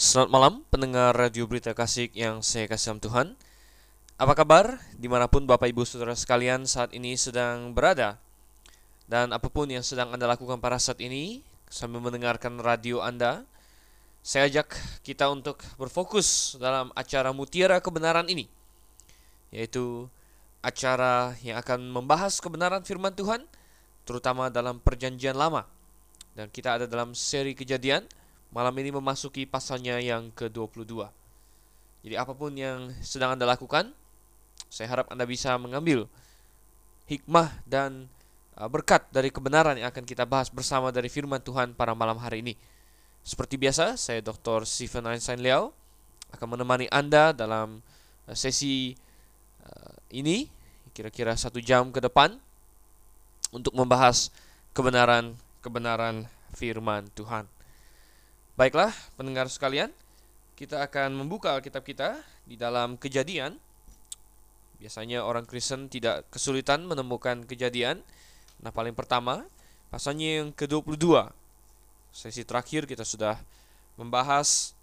Selamat malam pendengar Radio Berita Kasih yang saya kasih dalam Tuhan. Apa kabar? Di mana pun Bapak Ibu Saudara sekalian saat ini sedang berada. Dan apa pun yang sedang Anda lakukan pada saat ini Sambil mendengarkan radio Anda Saya ajak kita untuk berfokus dalam acara Mutiara Kebenaran ini Yaitu acara yang akan membahas kebenaran firman Tuhan Terutama dalam perjanjian lama. Dan kita ada dalam seri kejadian malam ini memasuki pasalnya yang ke-22. Jadi apa pun yang sedang Anda lakukan, saya harap Anda bisa mengambil hikmah dan uh, berkat dari kebenaran yang akan kita bahas bersama dari firman Tuhan pada malam hari ini. Seperti biasa, saya Dr. Stephen Einstein Liao akan menemani Anda dalam uh, sesi uh, ini kira-kira satu jam ke depan untuk membahas kebenaran-kebenaran firman Tuhan. Baiklah, pendengar sekalian, kita akan membuka Alkitab kita di dalam Kejadian. Biasanya orang Kristen tidak kesulitan menemukan Kejadian. Nah, paling pertama, pasalnya yang ke-22. Sesi terakhir kita sudah membahas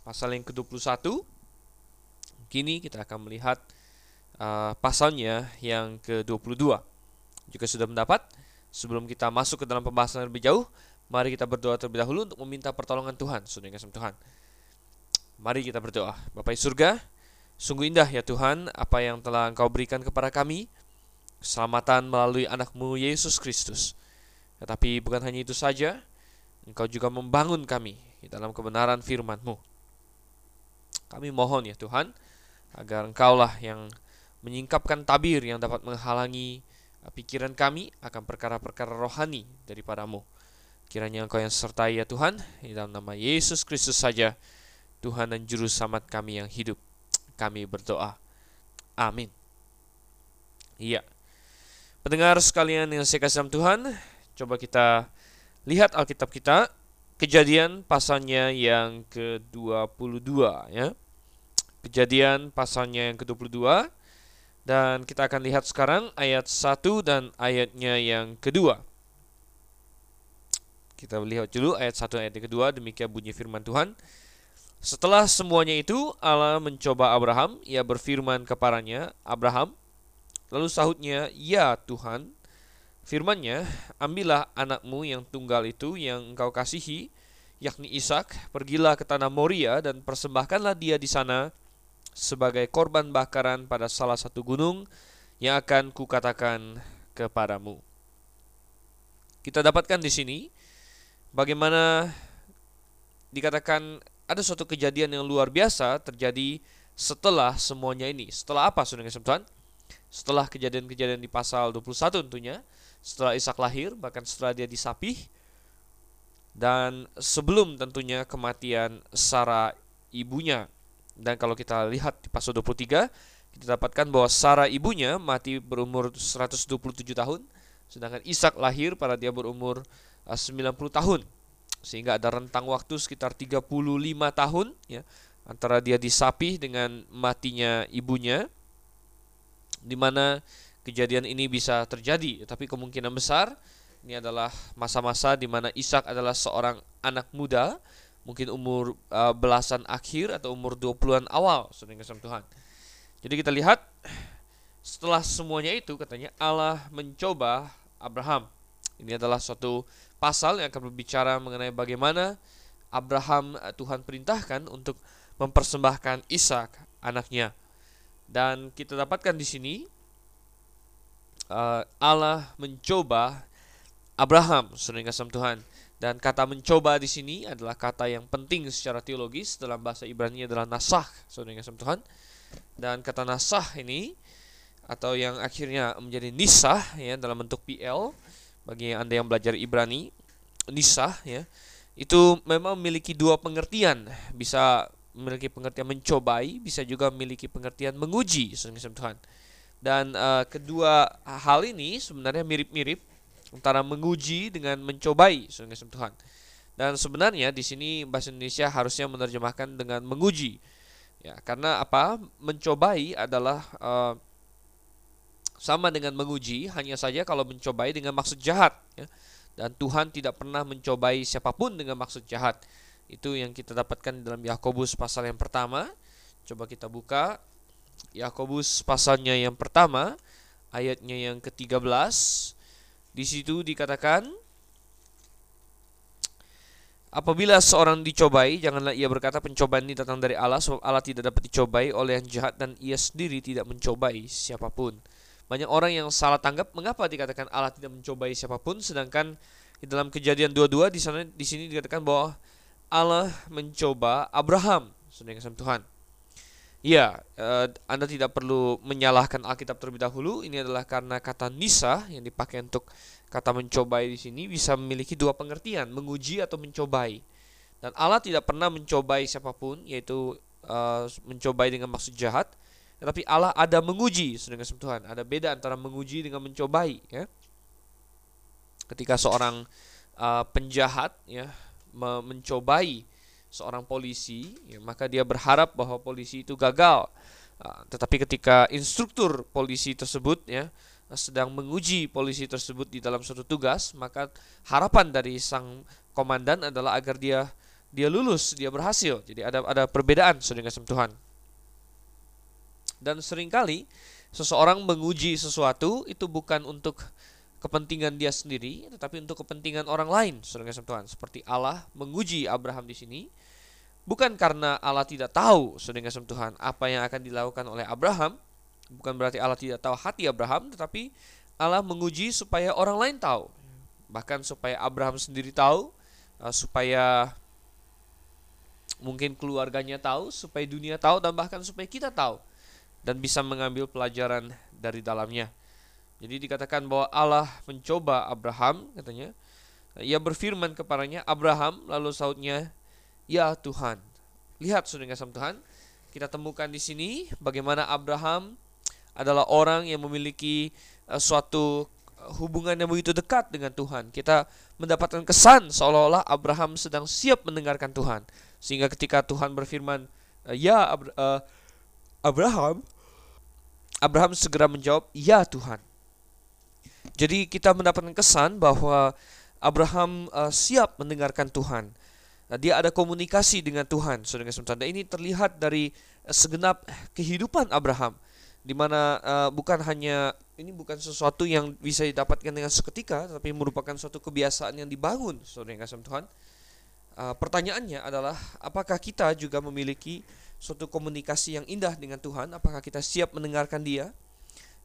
pasal yang ke-21. Kini kita akan melihat uh, pasalnya yang ke-22. Jika sudah mendapat, sebelum kita masuk ke dalam pembahasan lebih jauh, Mari kita berdoa terlebih dahulu untuk meminta pertolongan Tuhan, saudara kasih Tuhan. Mari kita berdoa. Bapak di surga, sungguh indah ya Tuhan apa yang telah Engkau berikan kepada kami, keselamatan melalui anakmu Yesus Kristus. Tetapi bukan hanya itu saja, Engkau juga membangun kami di dalam kebenaran firman-Mu. Kami mohon ya Tuhan, agar Engkaulah yang menyingkapkan tabir yang dapat menghalangi pikiran kami akan perkara-perkara rohani daripadamu. Kiranya Engkau yang sertai ya Tuhan, di dalam nama Yesus Kristus saja, Tuhan dan Juru Selamat kami yang hidup. Kami berdoa. Amin. Iya. Pendengar sekalian yang saya kasih Tuhan, coba kita lihat Alkitab kita, kejadian pasalnya yang ke-22 ya. Kejadian pasalnya yang ke-22 dan kita akan lihat sekarang ayat 1 dan ayatnya yang kedua. Kita lihat dulu ayat 1 ayat kedua demikian bunyi firman Tuhan. Setelah semuanya itu Allah mencoba Abraham, ia berfirman kepadanya, Abraham, lalu sahutnya, "Ya Tuhan." Firmannya, "Ambillah anakmu yang tunggal itu yang engkau kasihi, yakni Ishak, pergilah ke tanah Moria dan persembahkanlah dia di sana sebagai korban bakaran pada salah satu gunung yang akan kukatakan kepadamu." Kita dapatkan di sini bagaimana dikatakan ada suatu kejadian yang luar biasa terjadi setelah semuanya ini. Setelah apa saudara Tuhan? Setelah kejadian-kejadian di pasal 21 tentunya, setelah Ishak lahir, bahkan setelah dia disapih, dan sebelum tentunya kematian Sarah ibunya. Dan kalau kita lihat di pasal 23, kita dapatkan bahwa Sarah ibunya mati berumur 127 tahun, sedangkan Ishak lahir pada dia berumur 90 tahun sehingga ada rentang waktu sekitar 35 tahun ya antara dia disapih dengan matinya ibunya di mana kejadian ini bisa terjadi tapi kemungkinan besar ini adalah masa-masa di mana Ishak adalah seorang anak muda mungkin umur uh, belasan akhir atau umur 20-an awal saudara Tuhan. Jadi kita lihat setelah semuanya itu katanya Allah mencoba Abraham. Ini adalah suatu pasal yang akan berbicara mengenai bagaimana Abraham eh, Tuhan perintahkan untuk mempersembahkan Ishak anaknya. Dan kita dapatkan di sini uh, Allah mencoba Abraham, saudara kasih Tuhan. Dan kata mencoba di sini adalah kata yang penting secara teologis dalam bahasa Ibrani adalah nasah, saudara kasih Tuhan. Dan kata nasah ini atau yang akhirnya menjadi nisah ya dalam bentuk PL bagi Anda yang belajar Ibrani, nisah ya. Itu memang memiliki dua pengertian, bisa memiliki pengertian mencobai, bisa juga memiliki pengertian menguji, Tuhan. Dan uh, kedua hal ini sebenarnya mirip-mirip antara menguji dengan mencobai, Tuhan. Dan sebenarnya di sini bahasa Indonesia harusnya menerjemahkan dengan menguji. Ya, karena apa? Mencobai adalah uh, sama dengan menguji, hanya saja kalau mencobai dengan maksud jahat. Ya. Dan Tuhan tidak pernah mencobai siapa pun dengan maksud jahat. Itu yang kita dapatkan dalam Yakobus pasal yang pertama. Coba kita buka Yakobus pasalnya yang pertama, ayatnya yang ke-13. Di situ dikatakan Apabila seorang dicobai, janganlah ia berkata pencobaan ini datang dari Allah, sebab Allah tidak dapat dicobai oleh yang jahat dan ia sendiri tidak mencobai siapa pun. Banyak orang yang salah tanggap mengapa dikatakan Allah tidak mencobai siapa pun, sedangkan di dalam kejadian dua-dua di sana di sini dikatakan bahwa Allah mencoba Abraham, saudara kasih Tuhan. Ya, eh, Anda tidak perlu menyalahkan Alkitab terlebih dahulu. Ini adalah karena kata nisa yang dipakai untuk Kata mencobai di sini bisa memiliki dua pengertian, menguji atau mencobai. Dan Allah tidak pernah mencobai siapa pun, yaitu uh, mencobai dengan maksud jahat, tetapi Allah ada menguji dengan Tuhan. Ada beda antara menguji dengan mencobai. Ya. Ketika seorang uh, penjahat ya mencobai seorang polisi, ya, maka dia berharap bahwa polisi itu gagal. Uh, tetapi ketika instruktur polisi tersebut ya sedang menguji polisi tersebut di dalam suatu tugas, maka harapan dari sang komandan adalah agar dia dia lulus, dia berhasil. Jadi ada ada perbedaan saudara kasih Tuhan. Dan sering kali seseorang menguji sesuatu itu bukan untuk kepentingan dia sendiri, tetapi untuk kepentingan orang lain, saudara Tuhan. Seperti Allah menguji Abraham di sini, bukan karena Allah tidak tahu, saudara Tuhan, apa yang akan dilakukan oleh Abraham, Bukan berarti Allah tidak tahu hati Abraham, tetapi Allah menguji supaya orang lain tahu. Bahkan supaya Abraham sendiri tahu, uh, supaya mungkin keluarganya tahu, supaya dunia tahu, dan bahkan supaya kita tahu. Dan bisa mengambil pelajaran dari dalamnya. Jadi dikatakan bahwa Allah mencoba Abraham, katanya. Ia berfirman kepadanya, Abraham, lalu sautnya, Ya Tuhan. Lihat sudah kasih Tuhan, kita temukan di sini bagaimana Abraham adalah orang yang memiliki uh, suatu hubungan yang begitu dekat dengan Tuhan. Kita mendapatkan kesan seolah-olah Abraham sedang siap mendengarkan Tuhan. Sehingga ketika Tuhan berfirman, eh, "Ya uh, Abraham," Abraham segera menjawab, "Ya Tuhan." Jadi kita mendapatkan kesan bahwa Abraham uh, siap mendengarkan Tuhan. Nah, dia ada komunikasi dengan Tuhan, saudara Dan ini terlihat dari segenap kehidupan Abraham di mana uh, bukan hanya ini bukan sesuatu yang bisa didapatkan dengan seketika, tapi merupakan suatu kebiasaan yang dibangun, saudara yang kasih Tuhan. Uh, pertanyaannya adalah, apakah kita juga memiliki suatu komunikasi yang indah dengan Tuhan? Apakah kita siap mendengarkan Dia?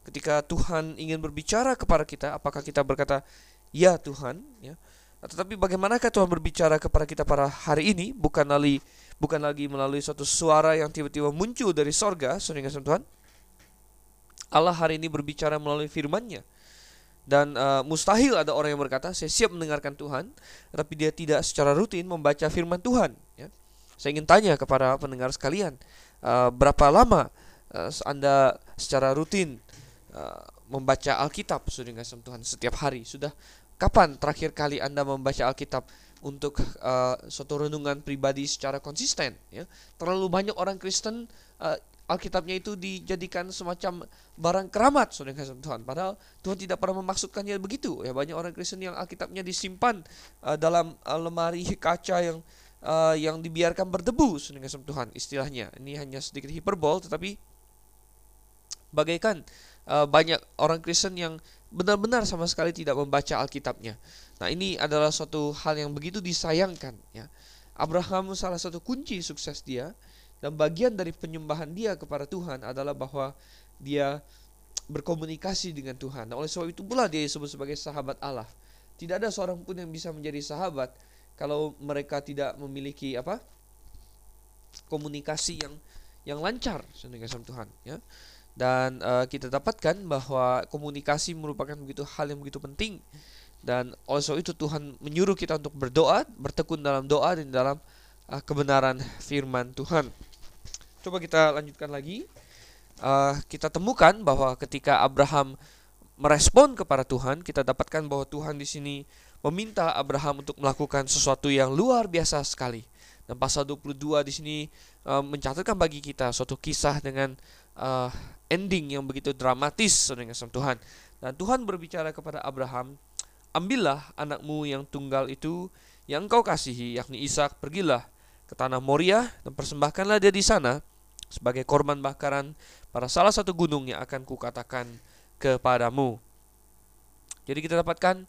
Ketika Tuhan ingin berbicara kepada kita, apakah kita berkata, "Ya Tuhan"? Ya. Tetapi bagaimanakah Tuhan berbicara kepada kita pada hari ini? Bukan lagi bukan lagi melalui suatu suara yang tiba-tiba muncul dari sorga, yang Tuhan Allah hari ini berbicara melalui firman-Nya. Dan uh, mustahil ada orang yang berkata, saya siap mendengarkan Tuhan, tapi dia tidak secara rutin membaca firman Tuhan. Ya. Saya ingin tanya kepada pendengar sekalian, uh, berapa lama uh, Anda secara rutin uh, membaca Alkitab, sudah kasih Tuhan, setiap hari? Sudah kapan terakhir kali Anda membaca Alkitab untuk uh, suatu renungan pribadi secara konsisten? Ya. Terlalu banyak orang Kristen uh, Alkitabnya itu dijadikan semacam barang keramat saudara kasih Tuhan. Padahal Tuhan tidak pernah memaksudkannya begitu. Ya banyak orang Kristen yang Alkitabnya disimpan uh, dalam uh, lemari kaca yang uh, yang dibiarkan berdebu saudara kasih Tuhan istilahnya. Ini hanya sedikit hiperbol tetapi bagaikan uh, banyak orang Kristen yang benar-benar sama sekali tidak membaca Alkitabnya. Nah, ini adalah suatu hal yang begitu disayangkan ya. Abraham salah satu kunci sukses dia dan bagian dari penyembahan dia kepada Tuhan adalah bahwa dia berkomunikasi dengan Tuhan. Nah, oleh sebab itu pula dia disebut sebagai sahabat Allah. Tidak ada seorang pun yang bisa menjadi sahabat kalau mereka tidak memiliki apa? komunikasi yang yang lancar dengan Tuhan, ya. Dan uh, kita dapatkan bahwa komunikasi merupakan begitu hal yang begitu penting dan sebab itu Tuhan menyuruh kita untuk berdoa, bertekun dalam doa dan dalam uh, kebenaran firman Tuhan. Coba kita lanjutkan lagi. Uh, kita temukan bahwa ketika Abraham merespon kepada Tuhan, kita dapatkan bahwa Tuhan di sini meminta Abraham untuk melakukan sesuatu yang luar biasa sekali. Dan pasal 22 di sini uh, mencatatkan bagi kita suatu kisah dengan uh, ending yang begitu dramatis dengan Tuhan. Dan Tuhan berbicara kepada Abraham, "Ambillah anakmu yang tunggal itu yang engkau kasihi, yakni Ishak, pergilah ke tanah Moria dan persembahkanlah dia di sana sebagai korban bakaran pada salah satu gunung yang akan kukatakan kepadamu. Jadi kita dapatkan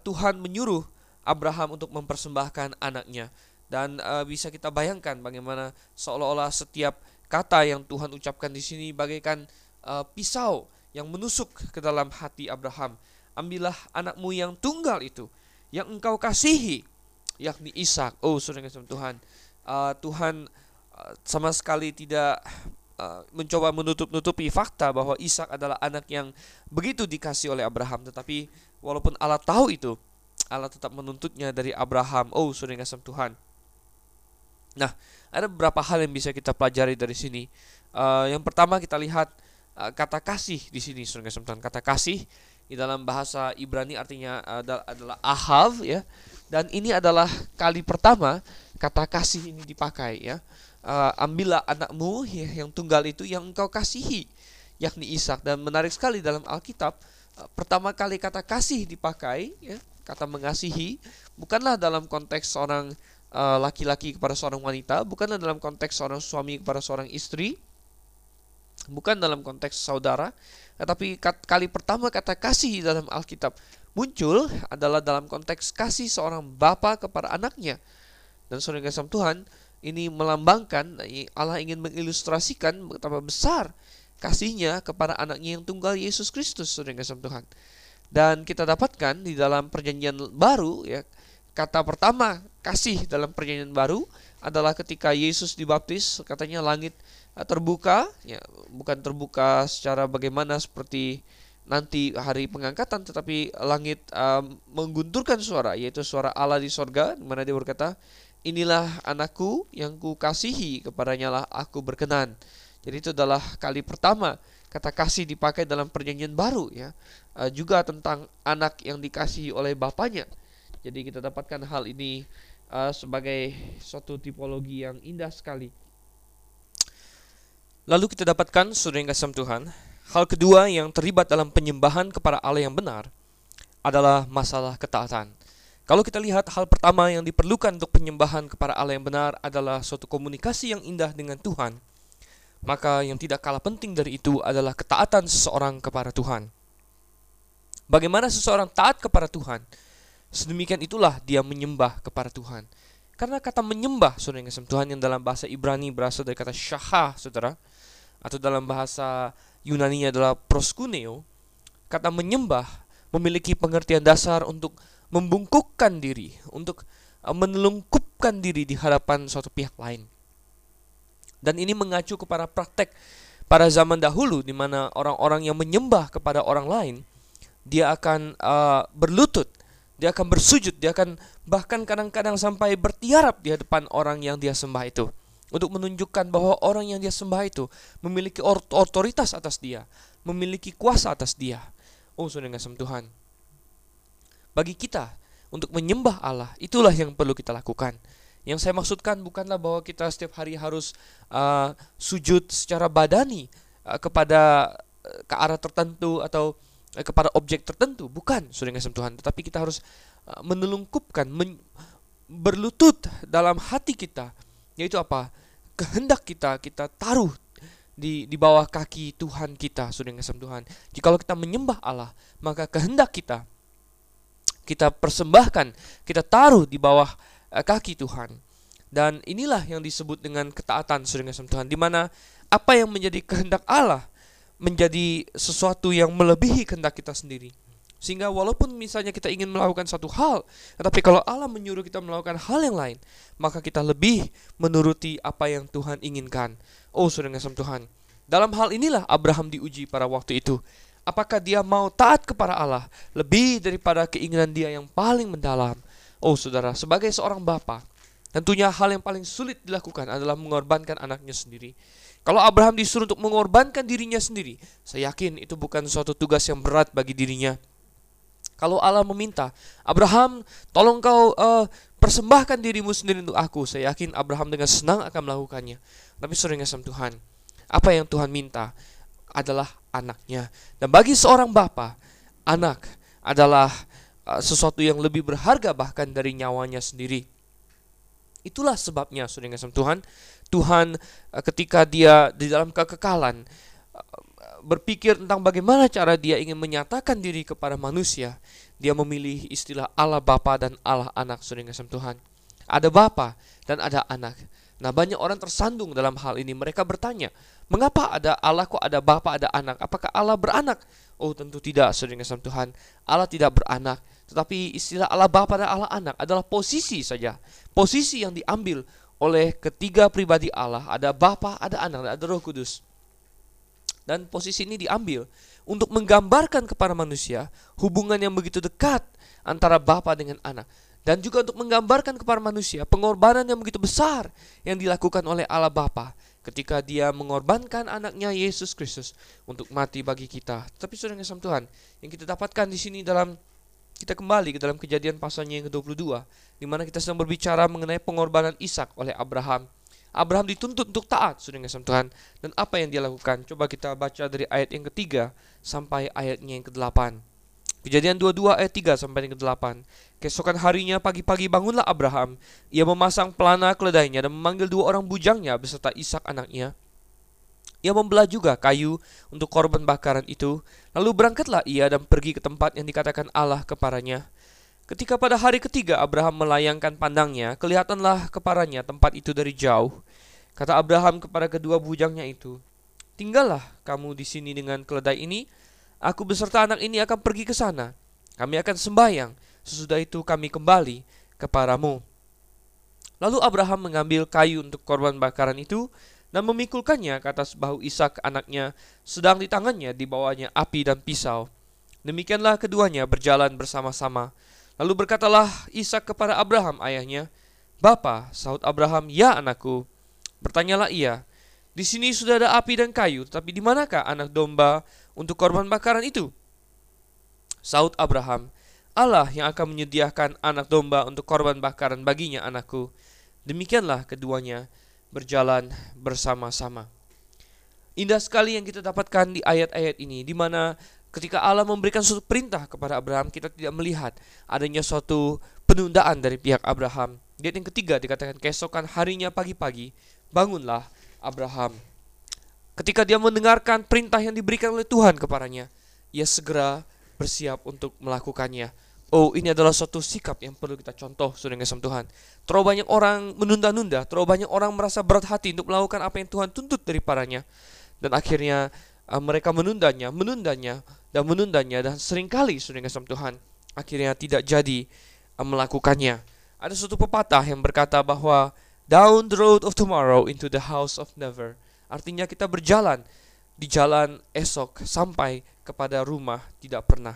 Tuhan menyuruh Abraham untuk mempersembahkan anaknya dan uh, bisa kita bayangkan bagaimana seolah-olah setiap kata yang Tuhan ucapkan di sini bagaikan uh, pisau yang menusuk ke dalam hati Abraham. Ambillah anakmu yang tunggal itu, yang engkau kasihi, yakni Ishak. Oh, saudara Tuhan, uh, Tuhan uh, sama sekali tidak uh, mencoba menutup-nutupi fakta bahwa Ishak adalah anak yang begitu dikasih oleh Abraham. Tetapi walaupun Allah tahu itu, Allah tetap menuntutnya dari Abraham. Oh, saudara Tuhan. Nah, ada beberapa hal yang bisa kita pelajari dari sini. Uh, yang pertama kita lihat uh, kata kasih di sini, saudara kesempatan kata kasih di dalam bahasa Ibrani artinya adalah, adalah ahav ya. Dan ini adalah kali pertama kata kasih ini dipakai ya. Uh, ambillah anakmu ya, yang tunggal itu yang engkau kasihi, yakni Ishak. Dan menarik sekali dalam Alkitab uh, pertama kali kata kasih dipakai ya, kata mengasihi bukanlah dalam konteks seorang Eh, laki-laki uh, kepada seorang wanita, bukanlah dalam konteks seorang suami kepada seorang istri, bukan dalam konteks saudara, tetapi kali pertama kata kasih dalam Alkitab muncul adalah dalam konteks kasih seorang bapak kepada anaknya. Dan saudara kasih Tuhan, ini melambangkan Allah ingin mengilustrasikan betapa besar kasihnya kepada anaknya yang tunggal Yesus Kristus, saudara kasih Tuhan. Dan kita dapatkan di dalam perjanjian baru ya kata pertama kasih dalam perjanjian baru adalah ketika Yesus dibaptis katanya langit eh, terbuka ya bukan terbuka secara bagaimana seperti nanti hari pengangkatan tetapi langit um, menggunturkan suara yaitu suara Allah di sorga di mana dia berkata inilah anakku yang ku kasihi kepadanya lah aku berkenan jadi itu adalah kali pertama kata kasih dipakai dalam perjanjian baru ya uh, juga tentang anak yang dikasihi oleh bapaknya jadi kita dapatkan hal ini uh, sebagai suatu tipologi yang indah sekali. Lalu kita dapatkan saudara yang kasih Tuhan, hal kedua yang terlibat dalam penyembahan kepada Allah yang benar adalah masalah ketaatan. Kalau kita lihat hal pertama yang diperlukan untuk penyembahan kepada Allah yang benar adalah suatu komunikasi yang indah dengan Tuhan. Maka yang tidak kalah penting dari itu adalah ketaatan seseorang kepada Tuhan. Bagaimana seseorang taat kepada Tuhan? Sedemikian itulah dia menyembah kepada Tuhan. Karena kata menyembah, saudara yang kasih Tuhan yang dalam bahasa Ibrani berasal dari kata syahah, saudara. Atau dalam bahasa Yunani adalah proskuneo. Kata menyembah memiliki pengertian dasar untuk membungkukkan diri, untuk uh, menelungkupkan diri di hadapan suatu pihak lain. Dan ini mengacu kepada praktek pada zaman dahulu di mana orang-orang yang menyembah kepada orang lain, dia akan uh, berlutut dia akan bersujud, dia akan bahkan kadang-kadang sampai bertiarap di hadapan orang yang dia sembah itu. Untuk menunjukkan bahwa orang yang dia sembah itu memiliki otoritas atas dia, memiliki kuasa atas dia. Oh, saudara kasih Tuhan. Bagi kita, untuk menyembah Allah, itulah yang perlu kita lakukan. Yang saya maksudkan bukanlah bahwa kita setiap hari harus uh, sujud secara badani uh, kepada uh, ke arah tertentu atau Eh, kepada objek tertentu, bukan sudah ngasih Tuhan, tetapi kita harus eh, menelungkupkan, men berlutut dalam hati kita, yaitu apa? Kehendak kita kita taruh di di bawah kaki Tuhan kita, sudah ngasih Tuhan. Jikalau kita menyembah Allah, maka kehendak kita kita persembahkan, kita taruh di bawah uh, kaki Tuhan. Dan inilah yang disebut dengan ketaatan sudah ngasih Tuhan, di mana apa yang menjadi kehendak Allah menjadi sesuatu yang melebihi kehendak kita sendiri. Sehingga walaupun misalnya kita ingin melakukan satu hal, tetapi kalau Allah menyuruh kita melakukan hal yang lain, maka kita lebih menuruti apa yang Tuhan inginkan. Oh, saudara ngasam Tuhan. Dalam hal inilah Abraham diuji pada waktu itu. Apakah dia mau taat kepada Allah lebih daripada keinginan dia yang paling mendalam? Oh, saudara, sebagai seorang bapak, tentunya hal yang paling sulit dilakukan adalah mengorbankan anaknya sendiri. Kalau Abraham disuruh untuk mengorbankan dirinya sendiri, saya yakin itu bukan suatu tugas yang berat bagi dirinya. Kalau Allah meminta, Abraham, tolong kau uh, persembahkan dirimu sendiri untuk aku. Saya yakin Abraham dengan senang akan melakukannya. Tapi seringnya sama Tuhan, apa yang Tuhan minta adalah anaknya. Dan bagi seorang bapa, anak adalah uh, sesuatu yang lebih berharga bahkan dari nyawanya sendiri. Itulah sebabnya saudara kasih Tuhan, Tuhan eh, ketika dia di dalam kekekalan eh, berpikir tentang bagaimana cara dia ingin menyatakan diri kepada manusia, dia memilih istilah Allah Bapa dan Allah Anak saudara kasih Tuhan. Ada Bapa dan ada Anak. Nah, banyak orang tersandung dalam hal ini. Mereka bertanya, mengapa ada Allah kok ada Bapa, ada Anak? Apakah Allah beranak? Oh, tentu tidak, saudara kasih Tuhan. Allah tidak beranak, tetapi istilah Allah Bapa dan Allah Anak adalah posisi saja. Posisi yang diambil oleh ketiga pribadi Allah, ada Bapa, ada Anak, ada Roh Kudus. Dan posisi ini diambil untuk menggambarkan kepada manusia hubungan yang begitu dekat antara Bapa dengan Anak dan juga untuk menggambarkan kepada manusia pengorbanan yang begitu besar yang dilakukan oleh Allah Bapa ketika dia mengorbankan anaknya Yesus Kristus untuk mati bagi kita. Tapi saudara yang Tuhan, yang kita dapatkan di sini dalam kita kembali ke dalam kejadian pasalnya yang ke-22 di mana kita sedang berbicara mengenai pengorbanan Ishak oleh Abraham. Abraham dituntut untuk taat, saudara yang Tuhan. Dan apa yang dia lakukan? Coba kita baca dari ayat yang ketiga sampai ayatnya yang ke-8. Kejadian 22 ayat 3 sampai yang ke-8. Keesokan harinya pagi-pagi bangunlah Abraham. Ia memasang pelana keledainya dan memanggil dua orang bujangnya beserta Ishak anaknya. Ia membelah juga kayu untuk korban bakaran itu. Lalu berangkatlah ia dan pergi ke tempat yang dikatakan Allah kepadanya. Ketika pada hari ketiga Abraham melayangkan pandangnya, kelihatanlah kepadanya tempat itu dari jauh. Kata Abraham kepada kedua bujangnya itu, Tinggallah kamu di sini dengan keledai ini, aku beserta anak ini akan pergi ke sana. Kami akan sembahyang, Sesudah itu kami kembali kepadamu. Lalu Abraham mengambil kayu untuk korban bakaran itu dan memikulkannya ke atas bahu Ishak anaknya, sedang di tangannya dibawanya api dan pisau. Demikianlah keduanya berjalan bersama-sama. Lalu berkatalah Ishak kepada Abraham ayahnya, Bapa, sahut Abraham, ya anakku. Bertanyalah ia, di sini sudah ada api dan kayu, tapi di manakah anak domba untuk korban bakaran itu? Saud Abraham, Allah yang akan menyediakan anak domba untuk korban bakaran baginya anakku. Demikianlah keduanya berjalan bersama-sama. Indah sekali yang kita dapatkan di ayat-ayat ini, di mana ketika Allah memberikan suatu perintah kepada Abraham, kita tidak melihat adanya suatu penundaan dari pihak Abraham. Ayat yang ketiga dikatakan keesokan harinya pagi-pagi, bangunlah Abraham. Ketika dia mendengarkan perintah yang diberikan oleh Tuhan kepadanya, ia segera bersiap untuk melakukannya. Oh, ini adalah suatu sikap yang perlu kita contoh, saudara yang Tuhan. Terlalu banyak orang menunda-nunda, terlalu banyak orang merasa berat hati untuk melakukan apa yang Tuhan tuntut daripadanya. Dan akhirnya uh, mereka menundanya, menundanya, dan menundanya, dan sering kali, saudara yang Tuhan, akhirnya tidak jadi uh, melakukannya. Ada suatu pepatah yang berkata bahwa down the road of tomorrow into the house of never. Artinya kita berjalan di jalan esok sampai kepada rumah tidak pernah.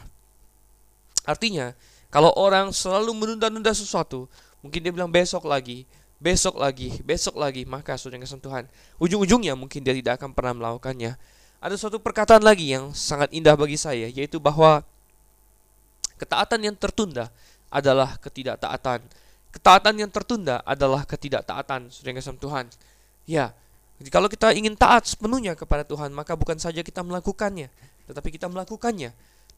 Artinya, kalau orang selalu menunda-nunda sesuatu, mungkin dia bilang besok lagi, besok lagi, besok lagi, maka sudah kesentuhan. Ujung-ujungnya mungkin dia tidak akan pernah melakukannya. Ada suatu perkataan lagi yang sangat indah bagi saya, yaitu bahwa ketaatan yang tertunda adalah ketidaktaatan. Ketaatan yang tertunda adalah ketidaktaatan, sudah Tuhan. Ya, kalau kita ingin taat sepenuhnya kepada Tuhan, maka bukan saja kita melakukannya, tetapi kita melakukannya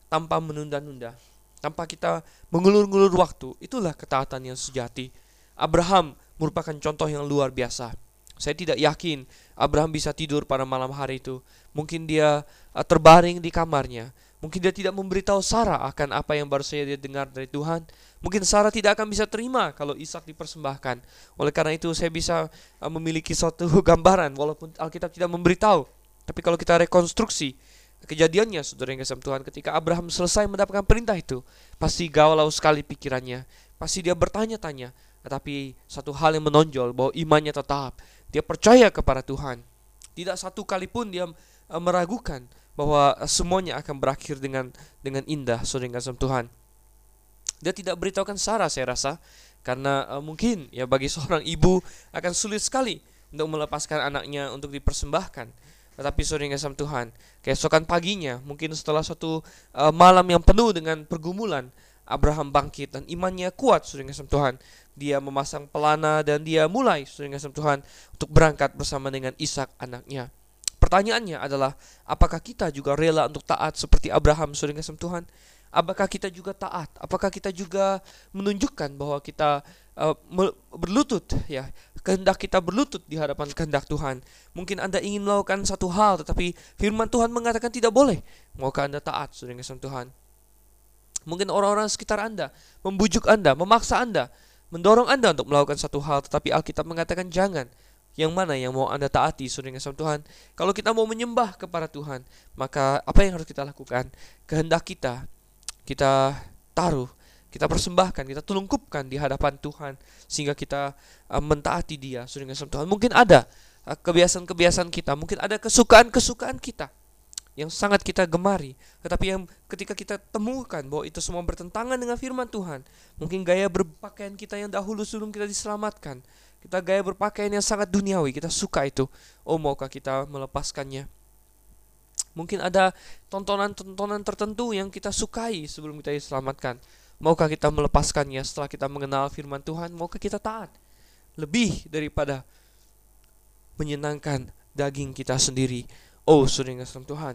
tanpa menunda-nunda tanpa kita mengulur-ngulur waktu. Itulah ketaatan yang sejati. Abraham merupakan contoh yang luar biasa. Saya tidak yakin Abraham bisa tidur pada malam hari itu. Mungkin dia uh, terbaring di kamarnya. Mungkin dia tidak memberitahu Sarah akan apa yang baru saja dia dengar dari Tuhan. Mungkin Sarah tidak akan bisa terima kalau Ishak dipersembahkan. Oleh karena itu saya bisa uh, memiliki suatu gambaran walaupun Alkitab tidak memberitahu. Tapi kalau kita rekonstruksi Kejadiannya, saudara yang kasih Tuhan, ketika Abraham selesai mendapatkan perintah itu, pasti galau sekali pikirannya. Pasti dia bertanya-tanya. Tetapi satu hal yang menonjol bahwa imannya tetap. Dia percaya kepada Tuhan. Tidak satu kali pun dia eh, meragukan bahwa semuanya akan berakhir dengan dengan indah, saudara yang kasih Tuhan. Dia tidak beritahukan Sarah, saya rasa, karena uh, mungkin ya bagi seorang ibu akan sulit sekali untuk melepaskan anaknya untuk dipersembahkan tetapi sore kasih Tuhan, keesokan paginya, mungkin setelah suatu uh, malam yang penuh dengan pergumulan, Abraham bangkit dan imannya kuat sore kasih Tuhan. Dia memasang pelana dan dia mulai sore kasih Tuhan untuk berangkat bersama dengan Ishak anaknya. Pertanyaannya adalah, apakah kita juga rela untuk taat seperti Abraham sore Tuhan? Apakah kita juga taat? Apakah kita juga menunjukkan bahwa kita uh, berlutut ya kehendak kita berlutut di hadapan kehendak Tuhan. Mungkin Anda ingin melakukan satu hal tetapi firman Tuhan mengatakan tidak boleh. Maukah Anda taat kasih Tuhan? Mungkin orang-orang sekitar Anda membujuk Anda, memaksa Anda, mendorong Anda untuk melakukan satu hal tetapi Alkitab mengatakan jangan. Yang mana yang mau Anda taati saudara kasih Tuhan? Kalau kita mau menyembah kepada Tuhan, maka apa yang harus kita lakukan? Kehendak kita kita taruh kita persembahkan, kita tulungkupkan di hadapan Tuhan sehingga kita uh, mentaati Dia sering Tuhan. Mungkin ada uh, kebiasaan-kebiasaan kita, mungkin ada kesukaan-kesukaan kita yang sangat kita gemari, tetapi yang ketika kita temukan bahwa itu semua bertentangan dengan firman Tuhan, mungkin gaya berpakaian kita yang dahulu sebelum kita diselamatkan, kita gaya berpakaian yang sangat duniawi, kita suka itu. Oh, maukah kita melepaskannya? Mungkin ada tontonan-tontonan tertentu yang kita sukai sebelum kita diselamatkan. Maukah kita melepaskannya setelah kita mengenal firman Tuhan? Maukah kita taat? Lebih daripada menyenangkan daging kita sendiri. Oh, sering Tuhan.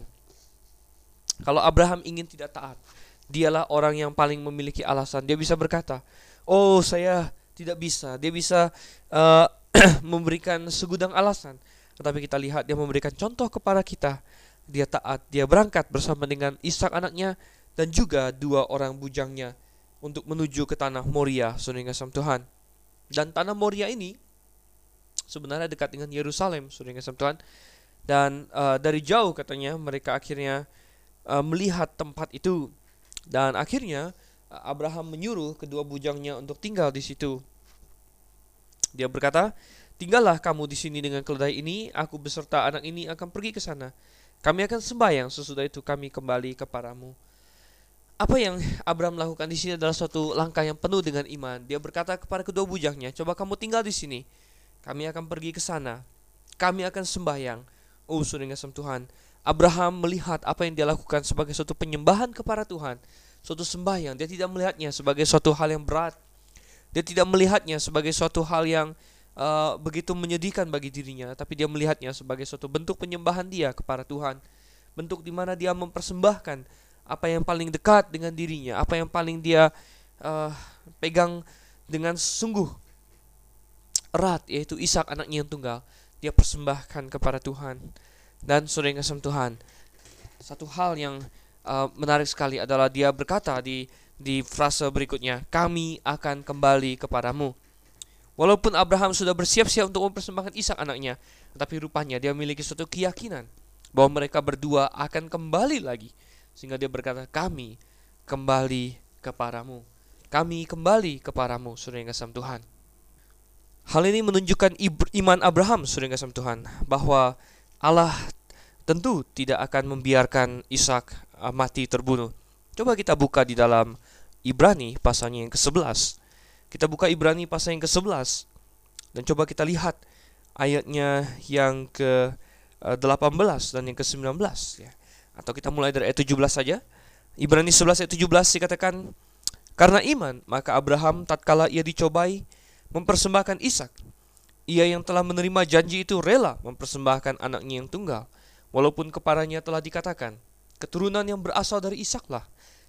Kalau Abraham ingin tidak taat, dialah orang yang paling memiliki alasan. Dia bisa berkata, "Oh, saya tidak bisa." Dia bisa uh, memberikan segudang alasan. Tetapi kita lihat dia memberikan contoh kepada kita. Dia taat, dia berangkat bersama dengan Ishak anaknya dan juga dua orang bujangnya untuk menuju ke tanah Moria, saudara kasih Tuhan. Dan tanah Moria ini sebenarnya dekat dengan Yerusalem, saudara kasih Tuhan. Dan uh, dari jauh katanya mereka akhirnya uh, melihat tempat itu dan akhirnya uh, Abraham menyuruh kedua bujangnya untuk tinggal di situ. Dia berkata, "Tinggallah kamu di sini dengan keledai ini, aku beserta anak ini akan pergi ke sana. Kami akan sembahyang sesudah itu kami kembali kepadamu." apa yang Abraham lakukan di sini adalah suatu langkah yang penuh dengan iman. Dia berkata kepada kedua bujangnya, "Coba kamu tinggal di sini. Kami akan pergi ke sana. Kami akan sembahyang." Oh, sudah Tuhan. Abraham melihat apa yang dia lakukan sebagai suatu penyembahan kepada Tuhan, suatu sembahyang. Dia tidak melihatnya sebagai suatu hal yang berat. Dia tidak melihatnya sebagai suatu hal yang uh, begitu menyedihkan bagi dirinya, tapi dia melihatnya sebagai suatu bentuk penyembahan dia kepada Tuhan. Bentuk di mana dia mempersembahkan apa yang paling dekat dengan dirinya, apa yang paling dia uh, pegang dengan sungguh erat, yaitu Ishak anaknya yang tunggal, dia persembahkan kepada Tuhan. Dan saudara yang Tuhan, satu hal yang uh, menarik sekali adalah dia berkata di di frase berikutnya, kami akan kembali kepadamu. Walaupun Abraham sudah bersiap-siap untuk mempersembahkan Ishak anaknya, tetapi rupanya dia memiliki suatu keyakinan bahwa mereka berdua akan kembali lagi sehingga dia berkata, kami kembali kepadamu. Kami kembali kepadamu, saudara yang kasih Tuhan. Hal ini menunjukkan iman Abraham, saudara yang kasih Tuhan, bahwa Allah tentu tidak akan membiarkan Ishak uh, mati terbunuh. Coba kita buka di dalam Ibrani pasalnya yang ke-11. Kita buka Ibrani pasal yang ke-11 dan coba kita lihat ayatnya yang ke-18 dan yang ke-19 ya. Atau kita mulai dari ayat 17 saja. Ibrani 11 ayat 17 dikatakan karena iman maka Abraham tatkala ia dicobai mempersembahkan Ishak. Ia yang telah menerima janji itu rela mempersembahkan anaknya yang tunggal walaupun kepadanya telah dikatakan keturunan yang berasal dari Ishaklah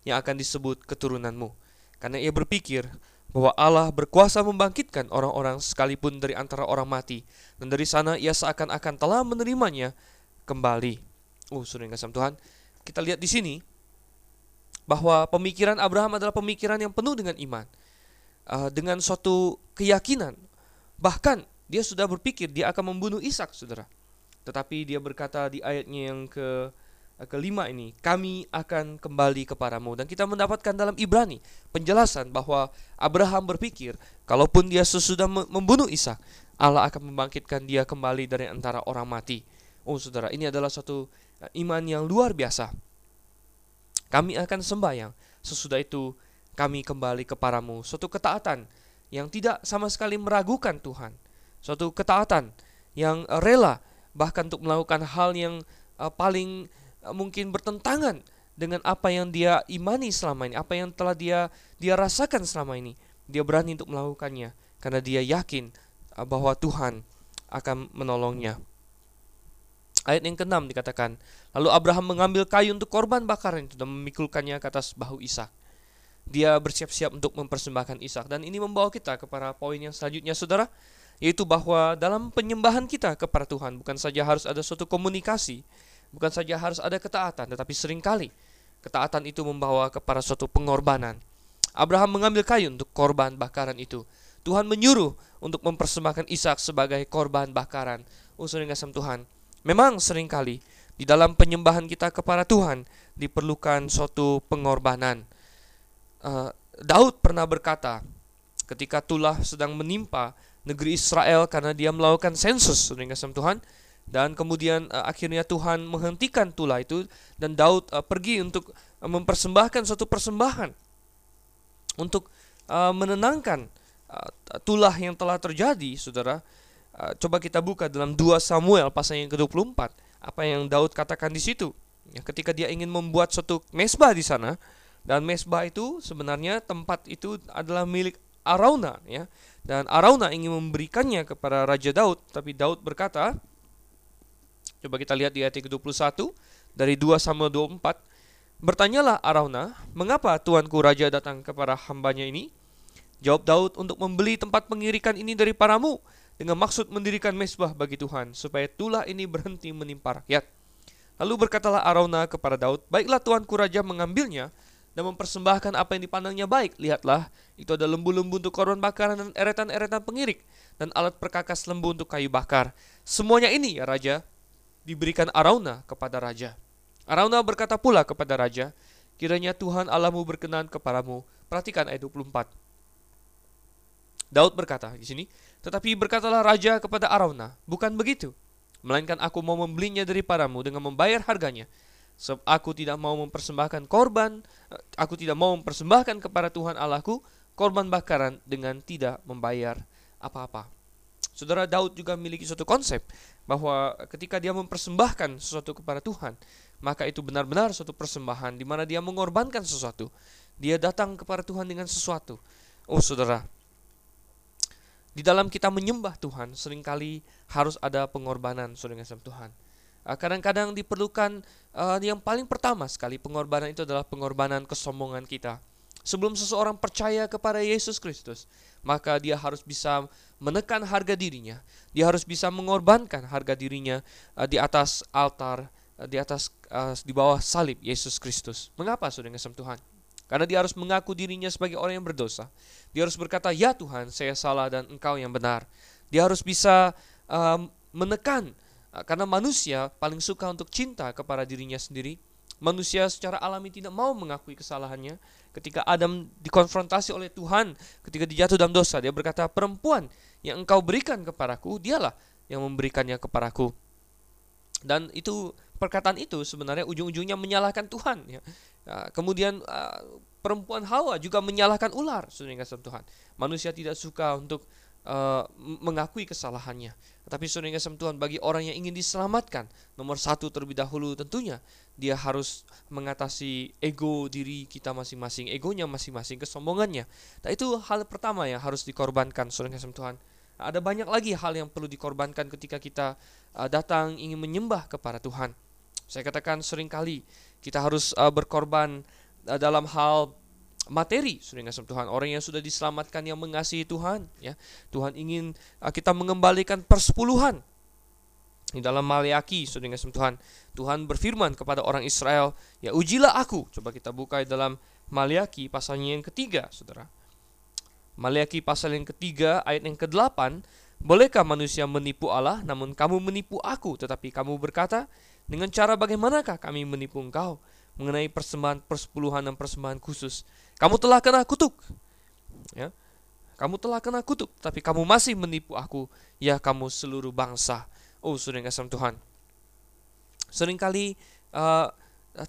yang akan disebut keturunanmu. Karena ia berpikir bahwa Allah berkuasa membangkitkan orang-orang sekalipun dari antara orang mati dan dari sana ia seakan-akan telah menerimanya kembali. Oh, sudah kasih Tuhan. Kita lihat di sini bahwa pemikiran Abraham adalah pemikiran yang penuh dengan iman. Uh, dengan suatu keyakinan. Bahkan dia sudah berpikir dia akan membunuh Ishak, Saudara. Tetapi dia berkata di ayatnya yang ke kelima ini, kami akan kembali kepadamu. Dan kita mendapatkan dalam Ibrani penjelasan bahwa Abraham berpikir, kalaupun dia sesudah membunuh Ishak, Allah akan membangkitkan dia kembali dari antara orang mati. Oh saudara, ini adalah suatu iman yang luar biasa. Kami akan sembahyang, sesudah itu kami kembali kepadamu. Suatu ketaatan yang tidak sama sekali meragukan Tuhan. Suatu ketaatan yang rela bahkan untuk melakukan hal yang uh, paling mungkin bertentangan dengan apa yang dia imani selama ini, apa yang telah dia dia rasakan selama ini. Dia berani untuk melakukannya karena dia yakin uh, bahwa Tuhan akan menolongnya. Ayat yang ke-6 dikatakan, lalu Abraham mengambil kayu untuk korban bakaran itu dan memikulkannya ke atas bahu Ishak. Dia bersiap-siap untuk mempersembahkan Ishak dan ini membawa kita kepada poin yang selanjutnya Saudara, yaitu bahwa dalam penyembahan kita kepada Tuhan bukan saja harus ada suatu komunikasi, bukan saja harus ada ketaatan, tetapi sering kali ketaatan itu membawa kepada suatu pengorbanan. Abraham mengambil kayu untuk korban bakaran itu. Tuhan menyuruh untuk mempersembahkan Ishak sebagai korban bakaran. Unsur yang Tuhan, Memang sering kali di dalam penyembahan kita kepada Tuhan diperlukan suatu pengorbanan. Uh, Daud pernah berkata ketika tulah sedang menimpa negeri Israel karena dia melakukan sensus dengan Tuhan dan kemudian uh, akhirnya Tuhan menghentikan tulah itu dan Daud uh, pergi untuk uh, mempersembahkan suatu persembahan untuk uh, menenangkan uh, tulah yang telah terjadi, saudara. Uh, coba kita buka dalam 2 Samuel pasal yang ke-24. Apa yang Daud katakan di situ. Ya, ketika dia ingin membuat suatu mesbah di sana dan mesbah itu sebenarnya tempat itu adalah milik Arauna ya. Dan Arauna ingin memberikannya kepada Raja Daud, tapi Daud berkata, coba kita lihat di ayat 21 dari 2 Samuel 24, bertanyalah Arauna, mengapa tuanku raja datang kepada hambanya ini? Jawab Daud untuk membeli tempat pengirikan ini dari paramu dengan maksud mendirikan mesbah bagi Tuhan supaya tulah ini berhenti menimpa rakyat. Lalu berkatalah Arauna kepada Daud, "Baiklah tuanku raja mengambilnya dan mempersembahkan apa yang dipandangnya baik. Lihatlah, itu ada lembu-lembu untuk korban bakaran dan eretan-eretan pengirik dan alat perkakas lembu untuk kayu bakar. Semuanya ini ya raja diberikan Arauna kepada raja." Arauna berkata pula kepada raja, "Kiranya Tuhan Allahmu berkenan kepadamu." Perhatikan ayat 24. Daud berkata di sini, tetapi berkatalah raja kepada Arauna, bukan begitu, melainkan aku mau membelinya daripadamu dengan membayar harganya. Sebab aku tidak mau mempersembahkan korban, eh, aku tidak mau mempersembahkan kepada Tuhan Allahku korban bakaran dengan tidak membayar apa-apa. Saudara Daud juga memiliki suatu konsep bahwa ketika dia mempersembahkan sesuatu kepada Tuhan, maka itu benar-benar suatu persembahan di mana dia mengorbankan sesuatu. Dia datang kepada Tuhan dengan sesuatu. Oh saudara, di dalam kita menyembah Tuhan, sering kali harus ada pengorbanan saudara Tuhan. Ah, kadang-kadang diperlukan uh, yang paling pertama sekali pengorbanan itu adalah pengorbanan kesombongan kita. Sebelum seseorang percaya kepada Yesus Kristus, maka dia harus bisa menekan harga dirinya. Dia harus bisa mengorbankan harga dirinya uh, di atas altar, uh, di atas uh, di bawah salib Yesus Kristus. Mengapa saudara Tuhan? Karena dia harus mengaku dirinya sebagai orang yang berdosa. Dia harus berkata, "Ya Tuhan, saya salah dan Engkau yang benar." Dia harus bisa um, menekan uh, karena manusia paling suka untuk cinta kepada dirinya sendiri. Manusia secara alami tidak mau mengakui kesalahannya. Ketika Adam dikonfrontasi oleh Tuhan, ketika dijatuh dalam dosa, dia berkata, "Perempuan yang Engkau berikan kepadaku, dialah yang memberikannya kepadaku." Dan itu perkataan itu sebenarnya ujung-ujungnya menyalahkan Tuhan ya. ya kemudian uh, perempuan Hawa juga menyalahkan ular saudara Tuhan. Manusia tidak suka untuk uh, mengakui kesalahannya. Tetapi saudara kasih Tuhan bagi orang yang ingin diselamatkan, nomor satu terlebih dahulu tentunya dia harus mengatasi ego diri kita masing-masing, egonya masing-masing, kesombongannya. Nah itu hal pertama yang harus dikorbankan saudara kasih Tuhan. Nah, ada banyak lagi hal yang perlu dikorbankan ketika kita uh, datang ingin menyembah kepada Tuhan. Saya katakan sering kali kita harus uh, berkorban uh, dalam hal materi sudah ngasih Tuhan. Orang yang sudah diselamatkan yang mengasihi Tuhan ya. Tuhan ingin uh, kita mengembalikan persepuluhan di dalam Maliaki sudah ngasih Tuhan. Tuhan berfirman kepada orang Israel ya ujilah aku. Coba kita buka dalam Maliaki pasalnya yang ketiga saudara. Maliaki pasal yang ketiga ayat yang ke-8 Bolehkah manusia menipu Allah namun kamu menipu aku? Tetapi kamu berkata dengan cara bagaimanakah kami menipu engkau mengenai persembahan persepuluhan dan persembahan khusus? Kamu telah kena kutuk. Ya. Kamu telah kena kutuk, tapi kamu masih menipu aku, ya kamu seluruh bangsa. Oh, sudah kasih Tuhan. Seringkali uh,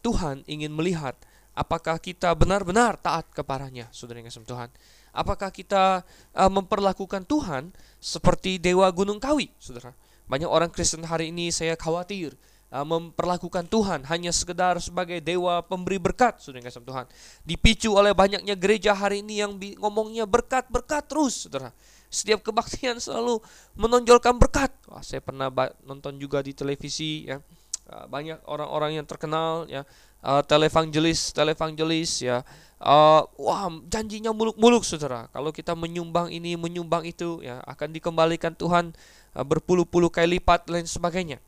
Tuhan ingin melihat apakah kita benar-benar taat kepadanya, saudara kasih Tuhan. Apakah kita uh, memperlakukan Tuhan seperti dewa gunung kawi, saudara? Banyak orang Kristen hari ini saya khawatir memperlakukan Tuhan hanya sekedar sebagai dewa pemberi berkat, saudara kasih Tuhan. Dipicu oleh banyaknya gereja hari ini yang ngomongnya berkat-berkat terus, saudara. Setiap kebaktian selalu menonjolkan berkat. Wah, saya pernah nonton juga di televisi ya. Uh, banyak orang-orang yang terkenal ya, uh, televangelis, televangelis ya. Uh, wah, janjinya muluk-muluk Saudara. Kalau kita menyumbang ini, menyumbang itu ya akan dikembalikan Tuhan uh, berpuluh-puluh kali lipat lain sebagainya.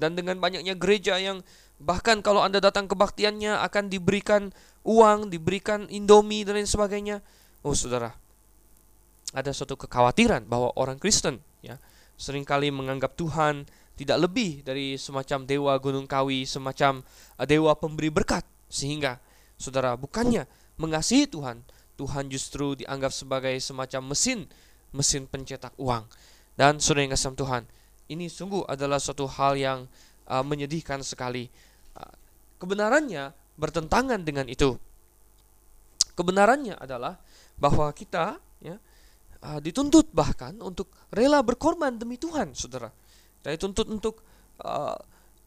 Dan dengan banyaknya gereja yang bahkan kalau Anda datang kebaktiannya akan diberikan uang, diberikan indomie dan lain sebagainya. Oh, Saudara, ada suatu kekhawatiran bahwa orang Kristen ya sering kali menganggap Tuhan tidak lebih dari semacam dewa gunung kawi, semacam uh, dewa pemberi berkat sehingga saudara bukannya mengasihi Tuhan, Tuhan justru dianggap sebagai semacam mesin mesin pencetak uang. Dan saudara yang kasih Tuhan, ini sungguh adalah suatu hal yang uh, menyedihkan sekali. Uh, kebenarannya bertentangan dengan itu. Kebenarannya adalah bahwa kita ya uh, dituntut bahkan untuk rela berkorban demi Tuhan, saudara. Kita dituntut untuk uh,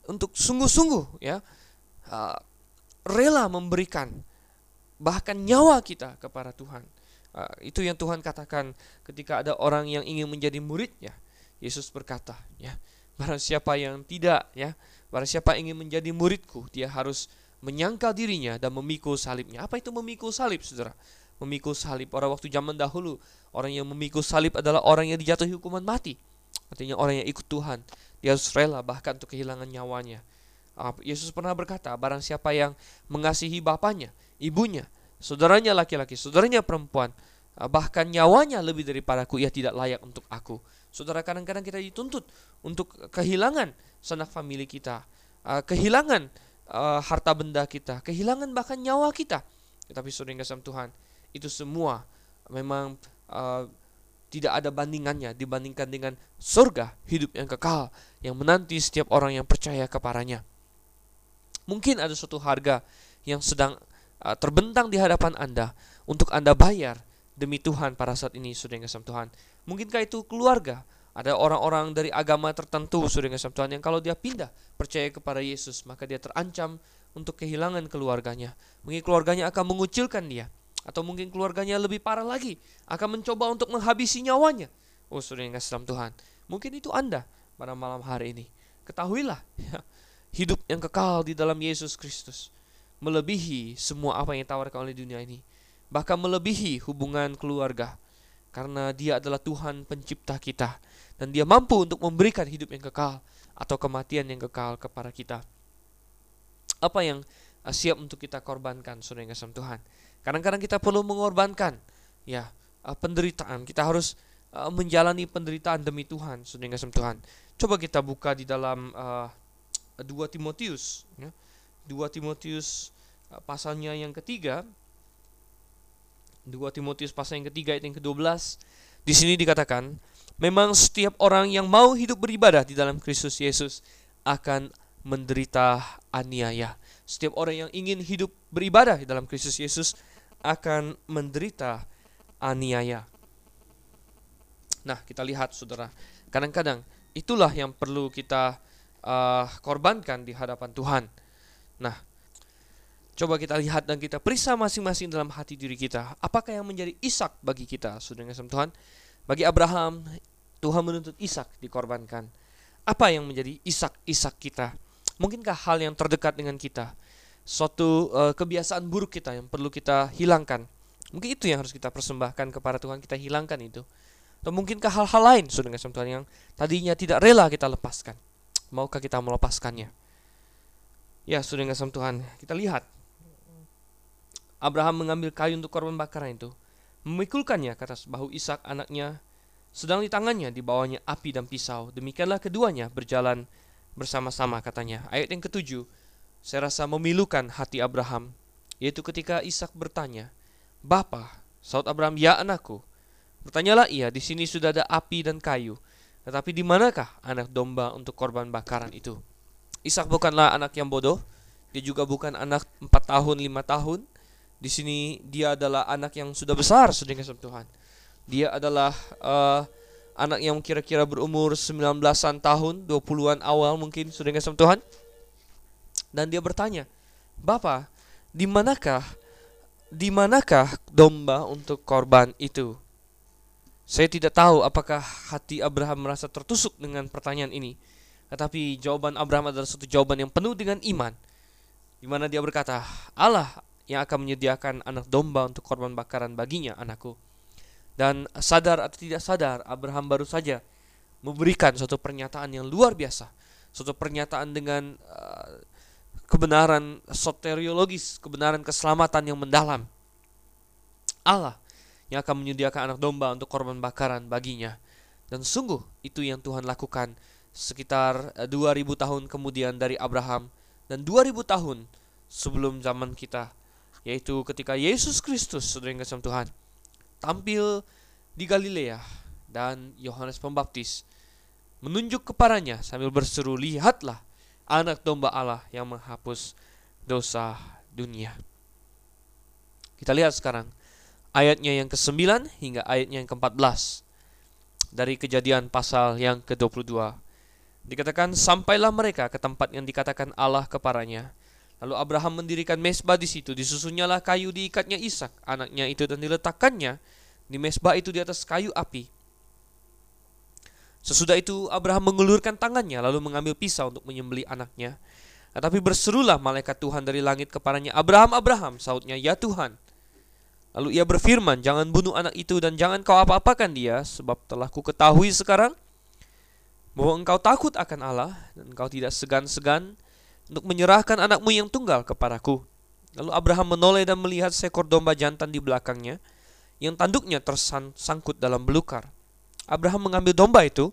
untuk sungguh-sungguh ya uh, rela memberikan bahkan nyawa kita kepada Tuhan. Uh, itu yang Tuhan katakan ketika ada orang yang ingin menjadi muridnya. Yesus berkata, ya, barang siapa yang tidak, ya, barang siapa ingin menjadi muridku, dia harus menyangkal dirinya dan memikul salibnya. Apa itu memikul salib, saudara? Memikul salib. Pada waktu zaman dahulu, Orang yang memikul salib adalah orang yang dijatuhi hukuman mati. Artinya orang yang ikut Tuhan, dia harus rela bahkan untuk kehilangan nyawanya. Ah, Yesus pernah berkata, barang siapa yang mengasihi bapaknya, ibunya, saudaranya laki-laki, saudaranya perempuan, ah, bahkan nyawanya lebih daripadaku, ia tidak layak untuk aku. Saudara, kadang-kadang kita dituntut untuk kehilangan sanak famili kita, ah, kehilangan harta benda kita, kehilangan bahkan nyawa kita. Tetapi saudara yang Tuhan, itu semua memang uh, tidak ada bandingannya dibandingkan dengan surga hidup yang kekal yang menanti setiap orang yang percaya kepadanya. Mungkin ada suatu harga yang sedang uh, terbentang di hadapan Anda untuk Anda bayar demi Tuhan pada saat ini, sudah yang Tuhan. Mungkinkah itu keluarga? Ada orang-orang dari agama tertentu, sudah yang Tuhan, yang kalau dia pindah percaya kepada Yesus, maka dia terancam untuk kehilangan keluarganya. Mungkin keluarganya akan mengucilkan dia atau mungkin keluarganya lebih parah lagi akan mencoba untuk menghabisi nyawanya. Oh, yang kasih Tuhan, mungkin itu Anda pada malam hari ini. Ketahuilah, ya, hidup yang kekal di dalam Yesus Kristus melebihi semua apa yang ditawarkan oleh dunia ini. Bahkan melebihi hubungan keluarga. Karena dia adalah Tuhan pencipta kita. Dan dia mampu untuk memberikan hidup yang kekal atau kematian yang kekal kepada kita. Apa yang uh, siap untuk kita korbankan, saudara yang Tuhan? Kadang-kadang kita perlu mengorbankan ya uh, penderitaan. Kita harus uh, menjalani penderitaan demi Tuhan, saudara kasih Tuhan. Coba kita buka di dalam uh, 2 Timotius ya. 2 Timotius uh, pasalnya yang ketiga 2 Timotius pasal yang ketiga ayat yang ke-12 di sini dikatakan memang setiap orang yang mau hidup beribadah di dalam Kristus Yesus akan menderita aniaya. Setiap orang yang ingin hidup beribadah di dalam Kristus Yesus akan menderita aniaya. Nah, kita lihat saudara, kadang-kadang itulah yang perlu kita uh, korbankan di hadapan Tuhan. Nah, coba kita lihat dan kita periksa masing-masing dalam hati diri kita. Apakah yang menjadi Ishak bagi kita, saudara yang Tuhan? Bagi Abraham, Tuhan menuntut Ishak dikorbankan. Apa yang menjadi Ishak-Ishak kita? Mungkinkah hal yang terdekat dengan kita? suatu uh, kebiasaan buruk kita yang perlu kita hilangkan. Mungkin itu yang harus kita persembahkan kepada Tuhan, kita hilangkan itu. Atau mungkinkah hal-hal lain saudara Tuhan yang tadinya tidak rela kita lepaskan. Maukah kita melepaskannya? Ya, saudara Tuhan, kita lihat. Abraham mengambil kayu untuk korban bakaran itu, memikulkannya ke atas bahu Ishak anaknya, sedang di tangannya di bawahnya api dan pisau. Demikianlah keduanya berjalan bersama-sama katanya. Ayat yang ketujuh, saya rasa memilukan hati Abraham, yaitu ketika Ishak bertanya, Bapa, saud Abraham, ya anakku. Bertanyalah ia, di sini sudah ada api dan kayu, tetapi di manakah anak domba untuk korban bakaran itu? Ishak bukanlah anak yang bodoh, dia juga bukan anak 4 tahun, 5 tahun. Di sini dia adalah anak yang sudah besar sedangkan Tuhan. Dia adalah uh, anak yang kira-kira berumur 19-an tahun, 20-an awal mungkin sedangkan Tuhan dan dia bertanya, "Bapak, di manakah di manakah domba untuk korban itu?" Saya tidak tahu apakah hati Abraham merasa tertusuk dengan pertanyaan ini. Tetapi jawaban Abraham adalah satu jawaban yang penuh dengan iman. Di mana dia berkata, Allah yang akan menyediakan anak domba untuk korban bakaran baginya, anakku. Dan sadar atau tidak sadar, Abraham baru saja memberikan suatu pernyataan yang luar biasa. Suatu pernyataan dengan uh, kebenaran soteriologis, kebenaran keselamatan yang mendalam. Allah yang akan menyediakan anak domba untuk korban bakaran baginya. Dan sungguh itu yang Tuhan lakukan sekitar 2000 eh, tahun kemudian dari Abraham dan 2000 tahun sebelum zaman kita yaitu ketika Yesus Kristus saudara yang kasih Tuhan tampil di Galilea dan Yohanes Pembaptis menunjuk kepadanya sambil berseru lihatlah anak domba Allah yang menghapus dosa dunia. Kita lihat sekarang ayatnya yang ke-9 hingga ayatnya yang ke-14 dari kejadian pasal yang ke-22. Dikatakan sampailah mereka ke tempat yang dikatakan Allah kepadanya. Lalu Abraham mendirikan mesbah di situ, disusunnya kayu diikatnya Ishak, anaknya itu dan diletakkannya di mesbah itu di atas kayu api. Sesudah itu Abraham mengulurkan tangannya lalu mengambil pisau untuk menyembeli anaknya. Tetapi berserulah malaikat Tuhan dari langit kepadanya, Abraham, Abraham, sautnya, ya Tuhan. Lalu ia berfirman, jangan bunuh anak itu dan jangan kau apa-apakan dia, sebab telah ku ketahui sekarang bahwa engkau takut akan Allah dan engkau tidak segan-segan untuk menyerahkan anakmu yang tunggal kepadaku. Lalu Abraham menoleh dan melihat seekor domba jantan di belakangnya yang tanduknya tersangkut dalam belukar. Abraham mengambil domba itu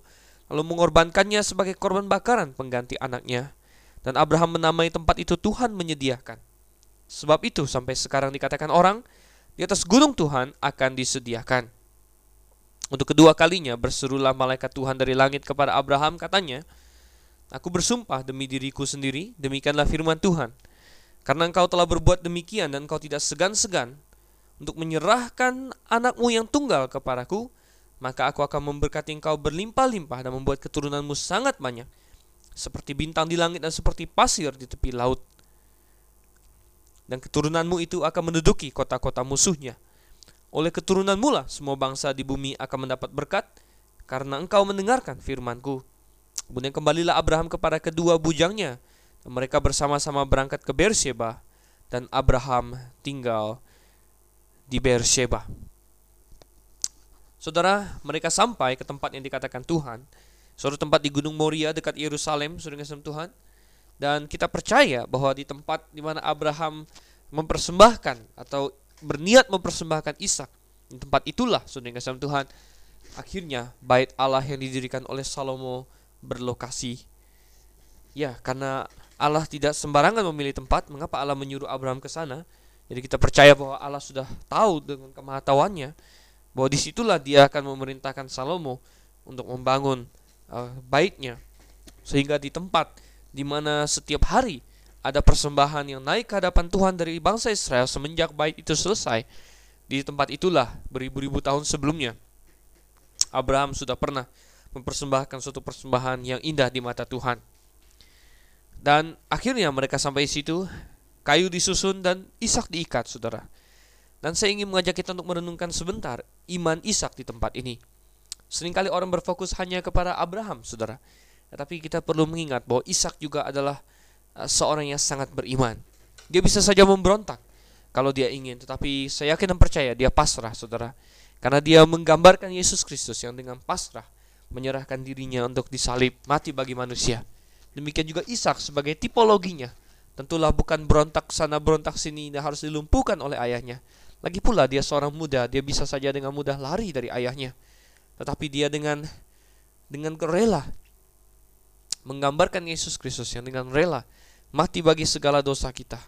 lalu mengorbankannya sebagai korban bakaran pengganti anaknya. Dan Abraham menamai tempat itu Tuhan menyediakan. Sebab itu sampai sekarang dikatakan orang di atas gunung Tuhan akan disediakan. Untuk kedua kalinya berserulah malaikat Tuhan dari langit kepada Abraham katanya, Aku bersumpah demi diriku sendiri, demikianlah firman Tuhan. Karena engkau telah berbuat demikian dan engkau tidak segan-segan untuk menyerahkan anakmu yang tunggal kepadaku, maka aku akan memberkati engkau berlimpah-limpah dan membuat keturunanmu sangat banyak, seperti bintang di langit dan seperti pasir di tepi laut dan keturunanmu itu akan menduduki kota-kota musuhnya. Oleh keturunanmu lah semua bangsa di bumi akan mendapat berkat karena engkau mendengarkan firmanku. Kemudian kembalilah Abraham kepada kedua bujangnya dan mereka bersama-sama berangkat ke Beersheba dan Abraham tinggal di Beersheba. Saudara, mereka sampai ke tempat yang dikatakan Tuhan, suatu tempat di Gunung Moria dekat Yerusalem, saudara Tuhan. Dan kita percaya bahwa di tempat di mana Abraham mempersembahkan atau berniat mempersembahkan Ishak, di tempat itulah saudara kasih Tuhan, akhirnya bait Allah yang didirikan oleh Salomo berlokasi. Ya, karena Allah tidak sembarangan memilih tempat, mengapa Allah menyuruh Abraham ke sana? Jadi kita percaya bahwa Allah sudah tahu dengan kemahatawannya bahwa di situlah dia akan memerintahkan Salomo untuk membangun uh, baitnya sehingga di tempat di mana setiap hari ada persembahan yang naik ke hadapan Tuhan dari bangsa Israel semenjak bait itu selesai. Di tempat itulah beribu-ribu tahun sebelumnya Abraham sudah pernah mempersembahkan suatu persembahan yang indah di mata Tuhan. Dan akhirnya mereka sampai situ, kayu disusun dan Ishak diikat, Saudara. Dan saya ingin mengajak kita untuk merenungkan sebentar iman Ishak di tempat ini. Seringkali orang berfokus hanya kepada Abraham, Saudara. Tetapi kita perlu mengingat bahwa Ishak juga adalah uh, seorang yang sangat beriman. Dia bisa saja memberontak kalau dia ingin, tetapi saya yakin dan percaya dia pasrah, Saudara. Karena dia menggambarkan Yesus Kristus yang dengan pasrah menyerahkan dirinya untuk disalib, mati bagi manusia. Demikian juga Ishak sebagai tipologinya. Tentulah bukan berontak sana berontak sini dan harus dilumpuhkan oleh ayahnya. Lagi pula dia seorang muda, dia bisa saja dengan mudah lari dari ayahnya. Tetapi dia dengan dengan rela menggambarkan Yesus Kristus yang dengan rela mati bagi segala dosa kita.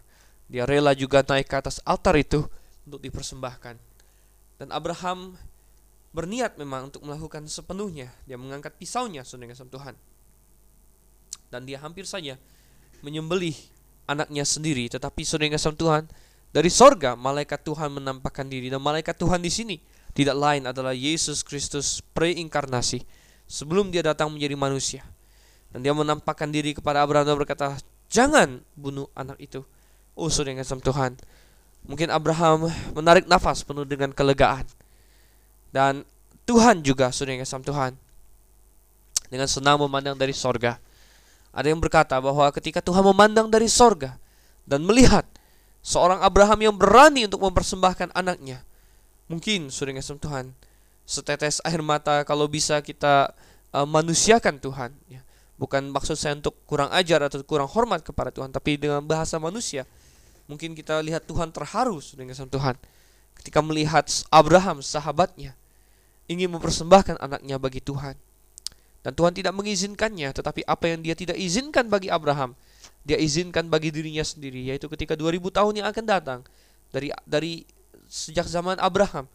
Dia rela juga naik ke atas altar itu untuk dipersembahkan. Dan Abraham berniat memang untuk melakukan sepenuhnya. Dia mengangkat pisaunya saudara Tuhan. Dan dia hampir saja menyembelih anaknya sendiri. Tetapi saudara Tuhan, dari sorga malaikat Tuhan menampakkan diri. Dan malaikat Tuhan di sini tidak lain adalah Yesus Kristus preinkarnasi. Sebelum dia datang menjadi manusia. Dan dia menampakkan diri kepada Abraham dan berkata, jangan bunuh anak itu. Oh saudara Tuhan. Mungkin Abraham menarik nafas penuh dengan kelegaan. Dan Tuhan juga yang kasih Tuhan dengan senang memandang dari sorga. Ada yang berkata bahwa ketika Tuhan memandang dari sorga dan melihat seorang Abraham yang berani untuk mempersembahkan anaknya, mungkin yang kasih Tuhan, setetes air mata kalau bisa kita uh, manusiakan Tuhan. Ya. Bukan maksud saya untuk kurang ajar atau kurang hormat kepada Tuhan, tapi dengan bahasa manusia. Mungkin kita lihat Tuhan terharu dengan Tuhan ketika melihat Abraham sahabatnya ingin mempersembahkan anaknya bagi Tuhan. Dan Tuhan tidak mengizinkannya, tetapi apa yang dia tidak izinkan bagi Abraham, dia izinkan bagi dirinya sendiri, yaitu ketika 2000 tahun yang akan datang dari dari sejak zaman Abraham,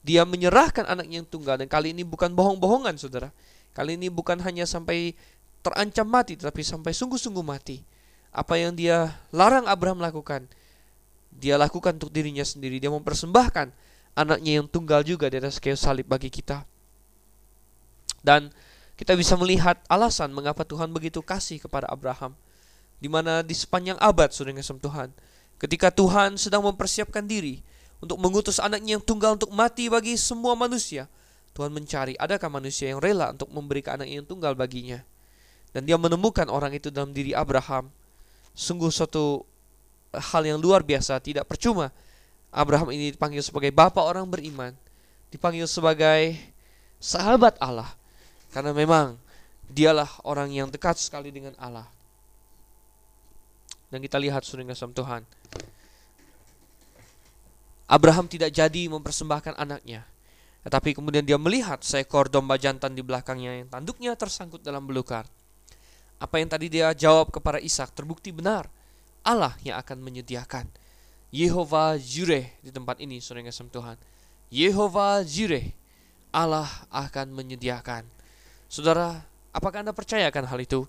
dia menyerahkan anaknya yang tunggal dan kali ini bukan bohong-bohongan, Saudara. Kali ini bukan hanya sampai terancam mati, tetapi sampai sungguh-sungguh mati. Apa yang dia larang Abraham lakukan, dia lakukan untuk dirinya sendiri. Dia mempersembahkan anaknya yang tunggal juga di atas kayu salib bagi kita. Dan kita bisa melihat alasan mengapa Tuhan begitu kasih kepada Abraham. Di mana di sepanjang abad sudah ngasih Tuhan. Ketika Tuhan sedang mempersiapkan diri untuk mengutus anaknya yang tunggal untuk mati bagi semua manusia. Tuhan mencari adakah manusia yang rela untuk memberikan anaknya yang tunggal baginya. Dan dia menemukan orang itu dalam diri Abraham. Sungguh suatu hal yang luar biasa, tidak percuma. Abraham ini dipanggil sebagai bapak orang beriman. Dipanggil sebagai sahabat Allah karena memang dialah orang yang dekat sekali dengan Allah. Dan kita lihat sudah kasih Tuhan. Abraham tidak jadi mempersembahkan anaknya. Tetapi kemudian dia melihat seekor domba jantan di belakangnya yang tanduknya tersangkut dalam belukar. Apa yang tadi dia jawab kepada Ishak terbukti benar. Allah yang akan menyediakan. Yehova Jireh di tempat ini, saudara kasih Tuhan. Yehova Jireh, Allah akan menyediakan. Saudara, apakah Anda percayakan hal itu?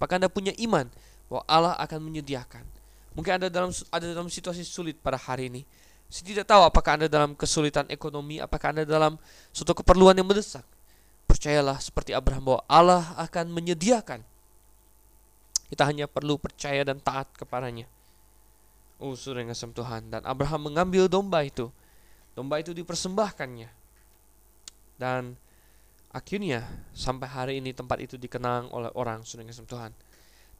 Apakah Anda punya iman bahwa Allah akan menyediakan? Mungkin Anda dalam ada dalam situasi sulit pada hari ini. Saya tidak tahu apakah Anda dalam kesulitan ekonomi, apakah Anda dalam suatu keperluan yang mendesak. Percayalah seperti Abraham bahwa Allah akan menyediakan. Kita hanya perlu percaya dan taat kepadanya. Oh, sudah ngasem Tuhan. Dan Abraham mengambil domba itu. Domba itu dipersembahkannya. Dan Akhirnya sampai hari ini tempat itu dikenang oleh orang sudah kasih Tuhan.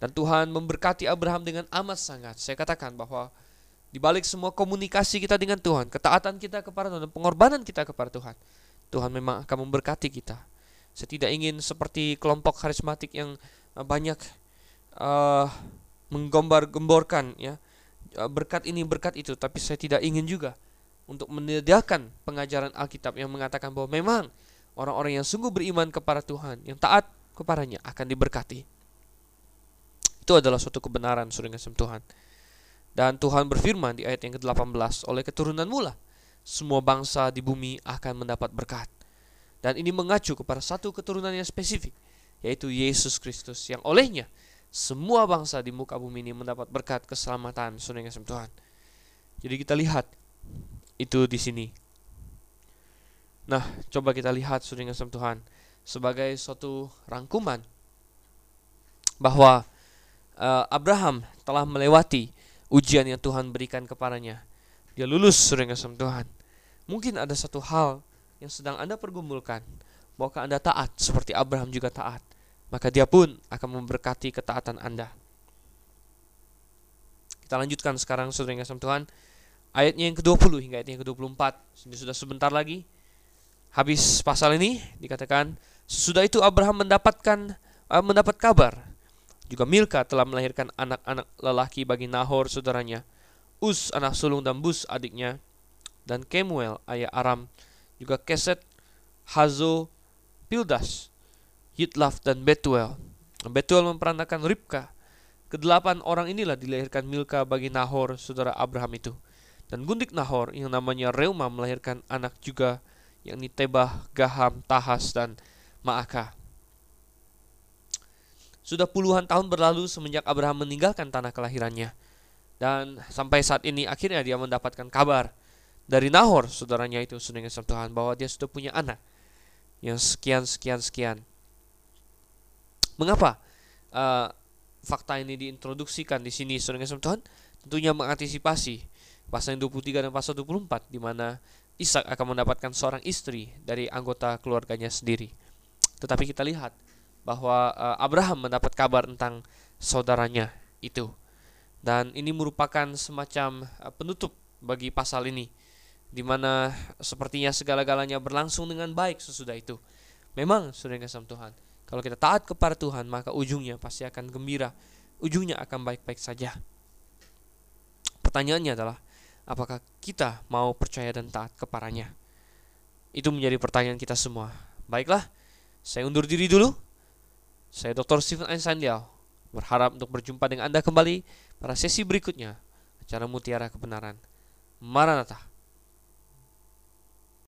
Dan Tuhan memberkati Abraham dengan amat sangat. Saya katakan bahwa di balik semua komunikasi kita dengan Tuhan, ketaatan kita kepada Tuhan pengorbanan kita kepada Tuhan, Tuhan memang akan memberkati kita. Saya tidak ingin seperti kelompok karismatik yang eh, banyak uh, menggombar-gemborkan ya eh, berkat ini berkat itu, tapi saya tidak ingin juga untuk menyediakan pengajaran Alkitab yang mengatakan bahwa memang Orang-orang yang sungguh beriman kepada Tuhan, yang taat kepadanya akan diberkati. Itu adalah suatu kebenaran sudah Tuhan. Dan Tuhan berfirman di ayat yang ke-18, oleh keturunan mula, semua bangsa di bumi akan mendapat berkat. Dan ini mengacu kepada satu keturunan yang spesifik, yaitu Yesus Kristus, yang olehnya semua bangsa di muka bumi ini mendapat berkat keselamatan saudara Tuhan. Jadi kita lihat itu di sini. Nah, coba kita lihat sudah Tuhan sebagai suatu rangkuman bahwa uh, Abraham telah melewati ujian yang Tuhan berikan kepadanya. Dia lulus sudah Tuhan. Mungkin ada satu hal yang sedang Anda pergumulkan bahwa Anda taat seperti Abraham juga taat, maka dia pun akan memberkati ketaatan Anda. Kita lanjutkan sekarang saudara yang Tuhan. Ayatnya yang ke-20 hingga ayat yang ke-24. Ini sudah sebentar lagi. Habis pasal ini dikatakan sesudah itu Abraham mendapatkan uh, mendapat kabar. Juga Milka telah melahirkan anak-anak lelaki bagi Nahor saudaranya, Us anak sulung dan Bus adiknya, dan Kemuel ayah Aram, juga Keset, Hazo, Pildas, Yitlaf dan Betuel. Betuel memperanakan Ribka. Kedelapan orang inilah dilahirkan Milka bagi Nahor, saudara Abraham itu. Dan gundik Nahor yang namanya Reuma melahirkan anak juga yakni Tebah, Gaham, Tahas, dan Maaka. Sudah puluhan tahun berlalu semenjak Abraham meninggalkan tanah kelahirannya. Dan sampai saat ini akhirnya dia mendapatkan kabar dari Nahor, saudaranya itu, sudah Tuhan, bahwa dia sudah punya anak yang sekian, sekian, sekian. Mengapa uh, fakta ini diintroduksikan di sini, saudara Tuhan? Tentunya mengantisipasi pasal 23 dan pasal 24, di mana Ishak akan mendapatkan seorang istri dari anggota keluarganya sendiri. Tetapi kita lihat bahwa uh, Abraham mendapat kabar tentang saudaranya itu. Dan ini merupakan semacam uh, penutup bagi pasal ini di mana sepertinya segala-galanya berlangsung dengan baik sesudah itu. Memang sudah kasih Tuhan, kalau kita taat kepada Tuhan, maka ujungnya pasti akan gembira. Ujungnya akan baik-baik saja. Pertanyaannya adalah, apakah kita mau percaya dan taat kepadanya? Itu menjadi pertanyaan kita semua. Baiklah, saya undur diri dulu. Saya Dr. Stephen Einstein Liao, berharap untuk berjumpa dengan Anda kembali pada sesi berikutnya, acara Mutiara Kebenaran. Maranatha.